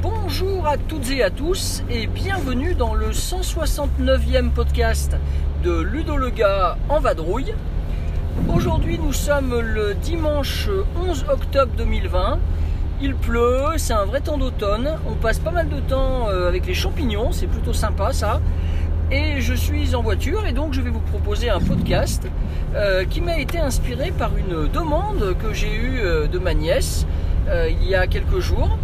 Bonjour à toutes et à tous et bienvenue dans le 169e podcast de Ludo le gars en vadrouille. Aujourd'hui nous sommes le dimanche 11 octobre 2020. Il pleut, c'est un vrai temps d'automne. On passe pas mal de temps euh, avec les champignons, c'est plutôt sympa ça. Et je suis en voiture et donc je vais vous proposer un podcast euh, qui m'a été inspiré par une demande que j'ai eue euh, de ma nièce il y a quelques jours.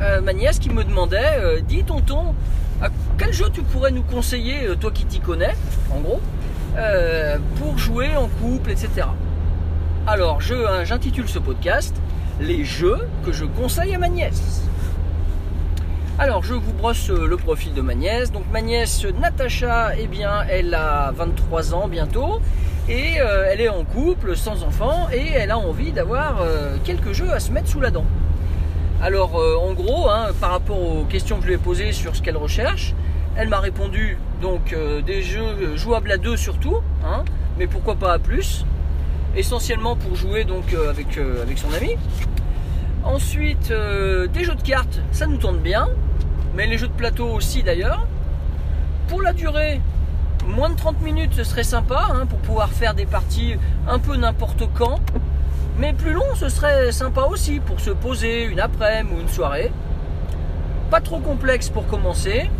Ma nièce qui me demandait, dis tonton, à quel jeu tu pourrais nous conseiller, toi qui t'y connais, en gros, euh, pour jouer en couple, etc. Alors hein, j'intitule ce podcast Les jeux que je conseille à ma nièce. Alors, je vous brosse euh, le profil de ma nièce. Donc, ma nièce Natacha, eh bien, elle a 23 ans bientôt. Et euh, elle est en couple, sans enfant. Et elle a envie d'avoir quelques jeux à se mettre sous la dent. Alors, en gros, hein, par rapport aux questions que je lui ai posées sur ce qu'elle recherche, elle m'a répondu donc euh, des jeux jouables à deux surtout, hein, mais pourquoi pas à plus Essentiellement pour jouer donc euh, avec, euh, avec son ami. Ensuite, des jeux de cartes, ça nous tente bien, mais les jeux de plateau aussi d'ailleurs. Pour la durée, moins de 30 minutes, ce serait sympa hein, pour pouvoir faire des parties un peu n'importe quand. Mais plus long, ce serait sympa aussi pour se poser une après-midi ou une soirée. Pas trop complexe pour commencer.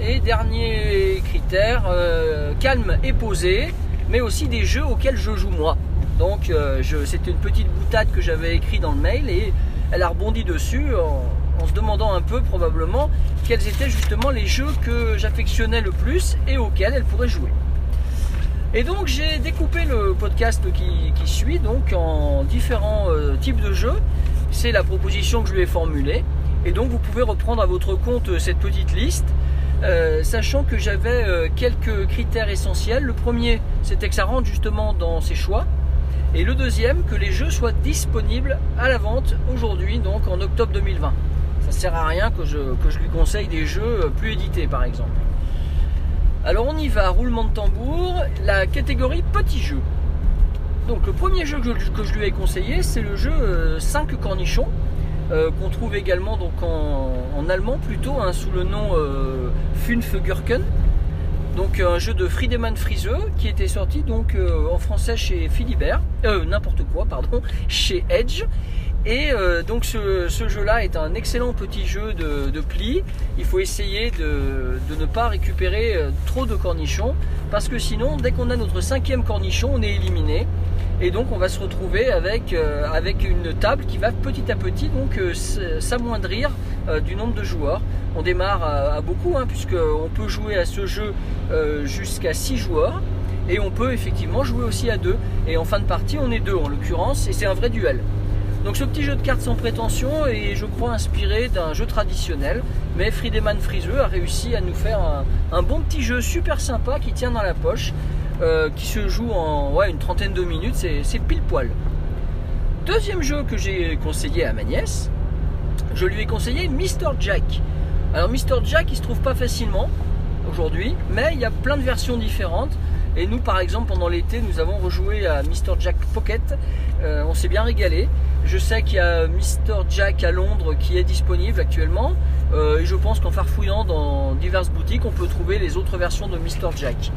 Et dernier critère, euh, calme et posé, mais aussi des jeux auxquels je joue moi. Donc euh, c'était une petite boutade que j'avais écrit dans le mail et elle a rebondi dessus en, se demandant un peu probablement quels étaient justement les jeux que j'affectionnais le plus et auxquels elle pourrait jouer. Et donc j'ai découpé le podcast qui, suit donc en différents euh, types de jeux. C'est la proposition que je lui ai formulée. Et donc vous pouvez reprendre à votre compte cette petite liste, euh, sachant que j'avais euh, quelques critères essentiels. Le premier, c'était que ça rentre justement dans ses choix. Et le deuxième, que les jeux soient disponibles à la vente aujourd'hui, donc en octobre 2020. Ça sert à rien que je, lui conseille des jeux euh, plus édités par exemple. Alors on y va, roulement de tambour, la catégorie petits jeux. Donc le premier jeu que je, lui ai conseillé, c'est le jeu 5 cornichons, qu'on trouve également donc en, allemand plutôt, hein, sous le nom Funfgurken. Donc un jeu de Friedemann Friese qui était sorti donc euh, en français chez Philibert, euh, n'importe quoi, pardon, chez Edge. Et euh, donc ce, jeu-là est un excellent petit jeu de, de pli. Il faut essayer de, ne pas récupérer euh, trop de cornichons parce que sinon, dès qu'on a notre cinquième cornichon, on est éliminé. Et donc on va se retrouver avec, euh, avec une table qui va petit à petit donc euh, s'amoindrir euh, du nombre de joueurs. On démarre à, beaucoup hein, puisqu'on peut jouer à ce jeu euh, jusqu'à 6 joueurs. Et on peut effectivement jouer aussi à deux. Et en fin de partie, on est deux en l'occurrence, et c'est un vrai duel. Donc ce petit jeu de cartes sans prétention est, je crois, inspiré d'un jeu traditionnel. Mais Friedemann Friese a réussi à nous faire un, bon petit jeu super sympa qui tient dans la poche, euh, qui se joue en une trentaine de minutes, c'est pile poil. Deuxième jeu que j'ai conseillé à ma nièce, je lui ai conseillé Mr. Jack. Alors Mr. Jack, il se trouve pas facilement aujourd'hui, mais il y a plein de versions différentes. Et nous, par exemple, pendant l'été, nous avons rejoué à Mr. Jack Pocket. Euh, on s'est bien régalé. Je sais qu'il y a Mr. Jack à Londres qui est disponible actuellement. Euh, et je pense qu'en farfouillant dans diverses boutiques, on peut trouver les autres versions de Mr. Jack.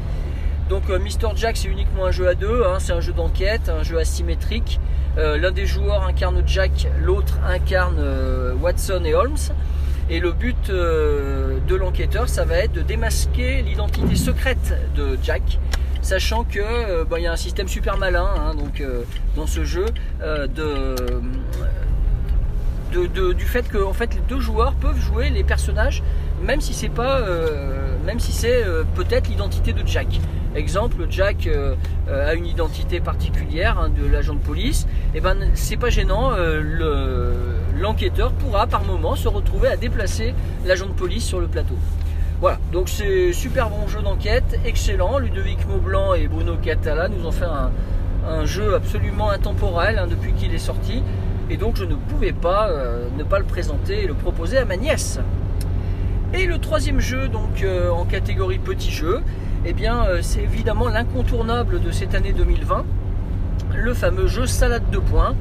Donc euh, Mr. Jack, c'est uniquement un jeu à deux. hein. c'est un jeu d'enquête, un jeu asymétrique. Euh, L'un des joueurs incarne Jack, l'autre incarne euh, Watson et Holmes. Et le but de l'enquêteur, ça va être de démasquer l'identité secrète de Jack, sachant que bon, il y a un système super malin hein, donc dans ce jeu du fait que fait les deux joueurs peuvent jouer les personnages même si c'est pas même si c'est peut-être l'identité de Jack. Exemple, Jack euh, euh, a une identité particulière hein, de l'agent de police. Et ben c'est pas gênant. euh, le- L'enquêteur pourra par moment se retrouver à déplacer l'agent de police sur le plateau. Voilà, donc c'est super bon jeu d'enquête, excellent. Ludovic Maublanc et Bruno Catala nous ont fait un, jeu absolument intemporel hein, depuis qu'il est sorti. Et donc je ne pouvais pas ne pas le présenter et le proposer à ma nièce. Et le troisième jeu, donc en catégorie petit jeu, eh bien euh, c'est évidemment l'incontournable de cette année 2020, le fameux jeu Salade de points,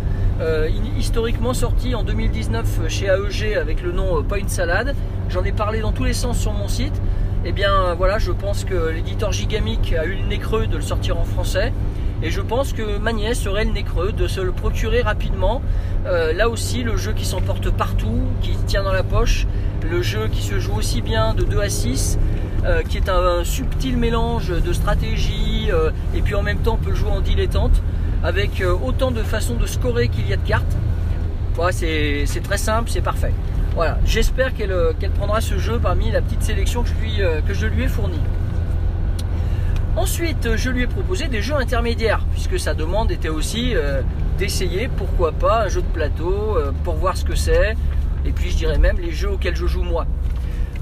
historiquement sorti en 2019 chez AEG avec le nom Point Salade. J'en ai parlé dans tous les sens sur mon site. Eh bien voilà, je pense que l'éditeur Gigamic a eu le nez creux de le sortir en français. Et je pense que ma nièce serait le nez creux de se le procurer rapidement. Euh, là aussi, le jeu qui s'emporte partout, qui tient dans la poche, le jeu qui se joue aussi bien de 2 à 6, euh, qui est un, subtil mélange de stratégie, euh, et puis en même temps on peut jouer en dilettante, avec autant de façons de scorer qu'il y a de cartes. Voilà, c'est très simple, c'est parfait. Voilà, j'espère qu'elle prendra ce jeu parmi la petite sélection que je que je lui ai fournie. Ensuite, je lui ai proposé des jeux intermédiaires, puisque sa demande était aussi euh, d'essayer, pourquoi pas, un jeu de plateau euh, pour voir ce que c'est, et puis je dirais même les jeux auxquels je joue moi.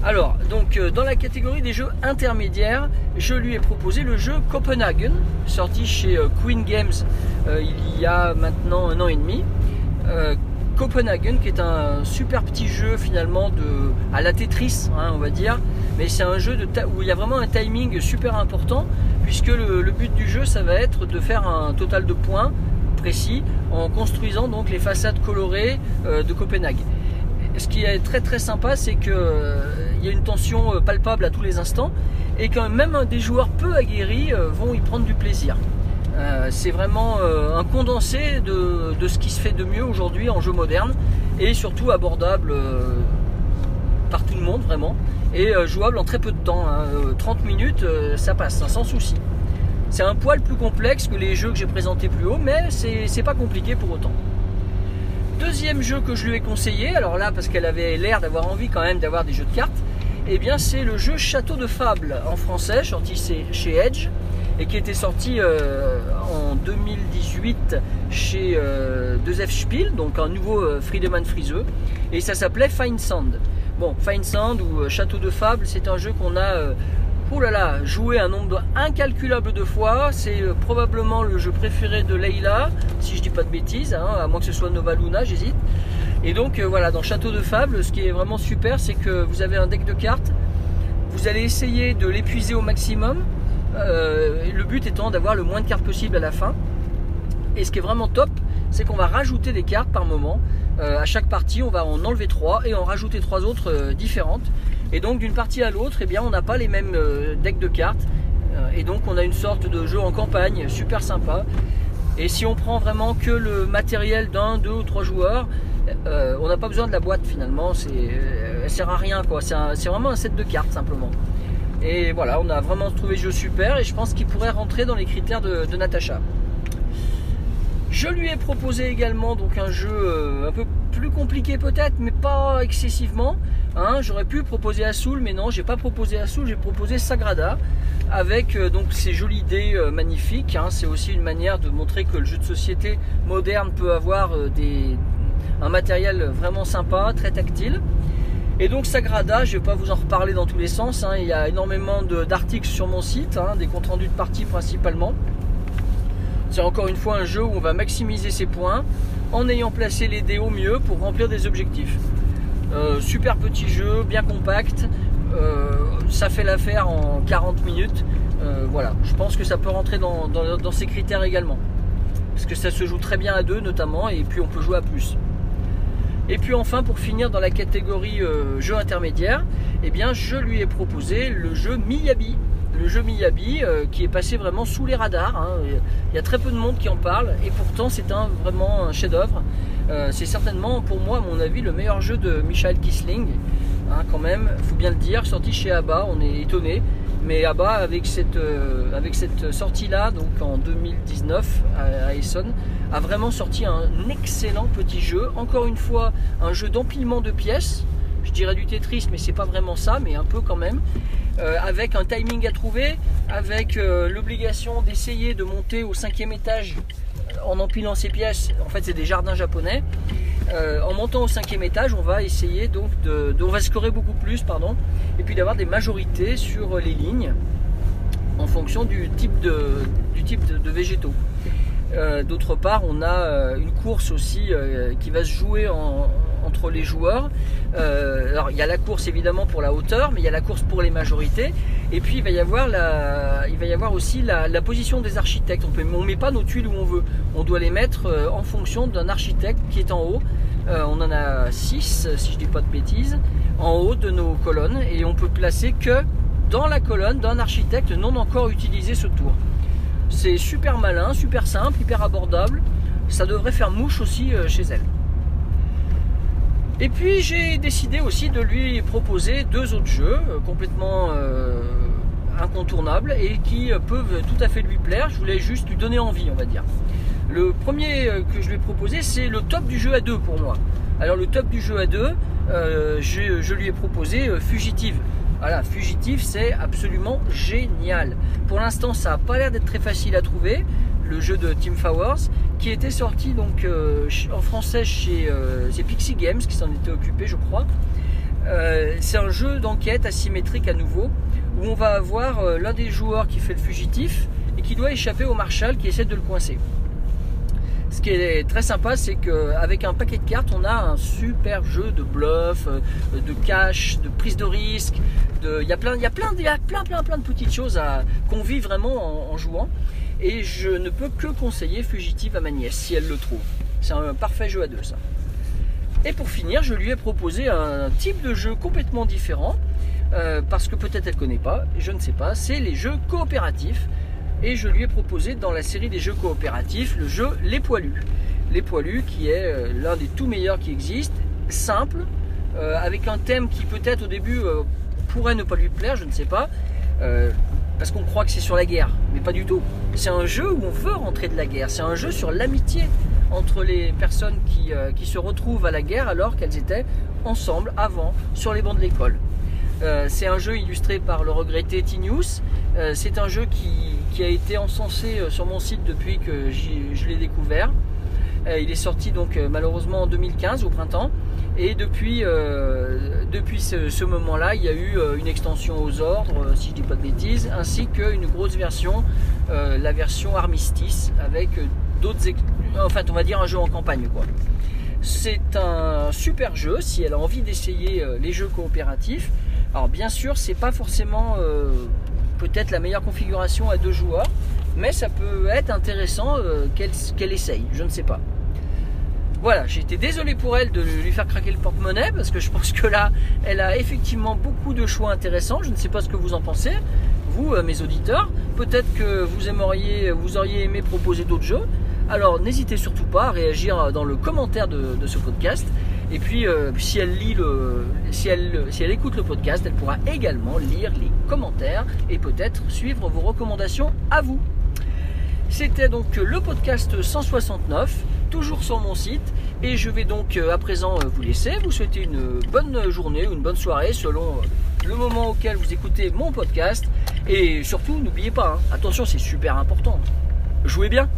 Alors, donc euh, dans la catégorie des jeux intermédiaires, je lui ai proposé le jeu Copenhagen, sorti chez Queen Games il y a maintenant un an et demi. Copenhagen, qui est un super petit jeu finalement à la Tetris, hein, on va dire, mais c'est un jeu où il y a vraiment un timing super important, puisque le, but du jeu, ça va être de faire un total de points précis en construisant donc les façades colorées euh, de Copenhague. Ce qui est très très sympa, c'est qu'il euh, y a une tension euh, palpable à tous les instants et que même des joueurs peu aguerris vont y prendre du plaisir. Euh, c'est vraiment euh, un condensé de, ce qui se fait de mieux aujourd'hui en jeu moderne et surtout abordable euh, par tout le monde vraiment et jouable en très peu de temps. 30 hein. minutes, ça passe hein, sans souci. C'est un poil plus complexe que les jeux que j'ai présentés plus haut, mais c'est pas compliqué pour autant. Deuxième jeu que je lui ai conseillé, alors là parce qu'elle avait l'air d'avoir envie quand même d'avoir des jeux de cartes, eh bien c'est le jeu Château de Fable en français, sorti chez Edge et qui était sorti euh, en 2018 chez 2F euh, Spiel, donc un nouveau euh, Friedemann Friseux, et ça s'appelait Fine Sand. Bon, Fine Sand ou Château de Fable, c'est un jeu qu'on a oh là là, un nombre incalculable de fois. C'est probablement le jeu préféré de Leila, si je dis pas de bêtises, hein, à moins que ce soit Nova Luna, j'hésite. Et donc voilà, dans Château de Fable, ce qui est vraiment super, c'est que vous avez un deck de cartes. Vous allez essayer de l'épuiser au maximum. Euh, le but étant d'avoir le moins de cartes possible à la fin. Et ce qui est vraiment top, c'est qu'on va rajouter des cartes par moment. Euh, à chaque partie, on va en enlever trois et en rajouter trois autres euh, différentes. Et donc d'une partie à l'autre, eh bien, on n'a pas les mêmes decks de cartes. et donc on a une sorte de jeu en campagne super sympa. Et si on prend vraiment que le matériel d'un, deux ou trois joueurs, on n'a pas besoin de la boîte finalement. C'est, elle sert à rien quoi. C'est, vraiment un set de cartes simplement. Et voilà, on a vraiment trouvé le jeu super et je pense qu'il pourrait rentrer dans les critères de, Natacha. Je lui ai proposé également donc un jeu euh, un peu plus compliqué peut-être, mais pas excessivement. Hein. J'aurais pu proposer Assoul, mais non, j'ai pas proposé Assoul, j'ai proposé Sagrada avec euh, donc ces jolies idées euh, magnifiques. Hein. C'est aussi une manière de montrer que le jeu de société moderne peut avoir un matériel vraiment sympa, très tactile. Et donc Sagrada, je ne vais pas vous en reparler dans tous les sens, hein. il y a énormément d'articles sur mon site, des comptes rendus de parties principalement. C'est encore une fois un jeu où on va maximiser ses points en ayant placé les dés au mieux pour remplir des objectifs. Euh, super petit jeu, bien compact, euh, ça fait l'affaire en 40 minutes. Euh, voilà, je pense que ça peut rentrer dans, dans ces critères également. Parce que ça se joue très bien à deux notamment, et puis on peut jouer à plus. Et puis enfin, pour finir dans la catégorie jeu intermédiaire, eh bien, je lui ai proposé le jeu Miyabi. Le jeu Miyabi euh, qui est passé vraiment sous les radars. Hein. Il y a très peu de monde qui en parle et pourtant c'est un, vraiment un chef-d'œuvre. Euh, c'est certainement pour moi, à mon avis, le meilleur jeu de Michael Kisling. Hein, quand même, il faut bien le dire, sorti chez ABBA, on est étonné. Mais ABBA, avec cette, cette sortie-là, donc en 2019 à, à a vraiment sorti un excellent petit jeu. Encore une fois, un jeu d'empilement de pièces. Je dirais du Tetris, mais c'est pas vraiment ça, mais un peu quand même. Euh, avec un timing à trouver, avec euh, l'obligation d'essayer de monter au cinquième étage euh, en empilant ces pièces. En fait, c'est des jardins japonais. en montant au cinquième étage, on va essayer donc de, on va scorer beaucoup plus, pardon, et puis d'avoir des majorités sur les lignes en fonction du type de, du type de végétaux. D'autre part, on a une course aussi qui va se jouer en- entre les joueurs. Euh, alors il y a la course évidemment pour la hauteur, mais il y a la course pour les majorités. Et puis il va y avoir, la, il va y avoir aussi la, position des architectes. On ne met pas nos tuiles où on veut. On doit les mettre euh, en fonction d'un architecte qui est en haut. Euh, on en a 6, si je dis pas de bêtises, en haut de nos colonnes. Et on peut placer que dans la colonne d'un architecte non encore utilisé ce tour. C'est super malin, super simple, hyper abordable. Ça devrait faire mouche aussi chez elle. Et puis j'ai décidé aussi de lui proposer deux autres jeux euh, complètement euh, incontournables et qui euh, peuvent tout à fait lui plaire. Je voulais juste lui donner envie, on va dire. Le premier que je lui ai proposé, c'est le top du jeu à deux pour moi. Alors le top du jeu à deux, je, lui ai proposé Fugitive. Voilà, Fugitive, c'est absolument génial. Pour l'instant, ça n'a pas l'air d'être très facile à trouver. Le jeu de Team Fowers, qui était sorti donc euh, en français chez euh, Pixie Games, qui s'en était occupé, je crois. Euh, c'est un jeu d'enquête asymétrique à nouveau, où on va avoir euh, l'un des joueurs qui fait le fugitif et qui doit échapper au marshal qui essaie de le coincer. Ce qui est très sympa, c'est qu'avec un paquet de cartes, on a un super jeu de bluff, de cash, de prise de risque. Il y a plein, il y a plein, il y a plein, plein, plein de petites choses qu'on vit vraiment en, en jouant. Et je ne peux que conseiller Fugitive à ma nièce si elle le trouve. C'est un parfait jeu à deux, ça. Et pour finir, je lui ai proposé un type de jeu complètement différent, euh, parce que peut-être elle ne connaît pas, je ne sais pas, c'est les jeux coopératifs. Et je lui ai proposé dans la série des jeux coopératifs le jeu Les Poilus. Les Poilus qui est euh, l'un des tout meilleurs qui existent, simple, euh, avec un thème qui peut-être au début pourrait ne pas lui plaire, je ne sais pas, parce qu'on croit que c'est sur la guerre, mais pas du tout. C'est un jeu où on veut rentrer de la guerre, c'est un jeu sur l'amitié entre les personnes qui, euh, qui se retrouvent à la guerre alors qu'elles étaient ensemble avant sur les bancs de l'école. Euh, c'est un jeu illustré par le regretté Tinius. Euh, c'est un jeu qui, qui a été encensé sur mon site depuis que je l'ai découvert. Il est sorti donc malheureusement en 2015 au printemps. Et depuis, euh, depuis ce, moment-là, il y a eu euh, une extension aux ordres, euh, si je dis pas de bêtises, ainsi qu'une grosse version, la version Armistice, avec d'autres, en fait, on va dire un jeu en campagne. C'est un super jeu si elle a envie d'essayer les jeux coopératifs. Alors bien sûr, c'est pas forcément peut-être la meilleure configuration à deux joueurs, mais ça peut être intéressant qu'elle essaye. Je ne sais pas. Voilà, j'ai été désolé pour elle de lui faire craquer le porte-monnaie parce que je pense que là, elle a effectivement beaucoup de choix intéressants. Je ne sais pas ce que vous en pensez, vous, euh, mes auditeurs. Peut-être que vous aimeriez, vous auriez aimé proposer d'autres jeux. Alors n'hésitez surtout pas à réagir dans le commentaire de, de ce podcast. Et puis, euh, si elle lit le, si elle, si elle écoute le podcast, elle pourra également lire les commentaires et peut-être suivre vos recommandations à vous. C'était donc le podcast 169, toujours sur mon site. Et je vais donc euh, à présent euh, vous laisser, vous souhaiter une bonne journée ou une bonne soirée selon euh, le moment auquel vous écoutez mon podcast. Et surtout, n'oubliez pas, hein, attention, c'est super important. Jouez bien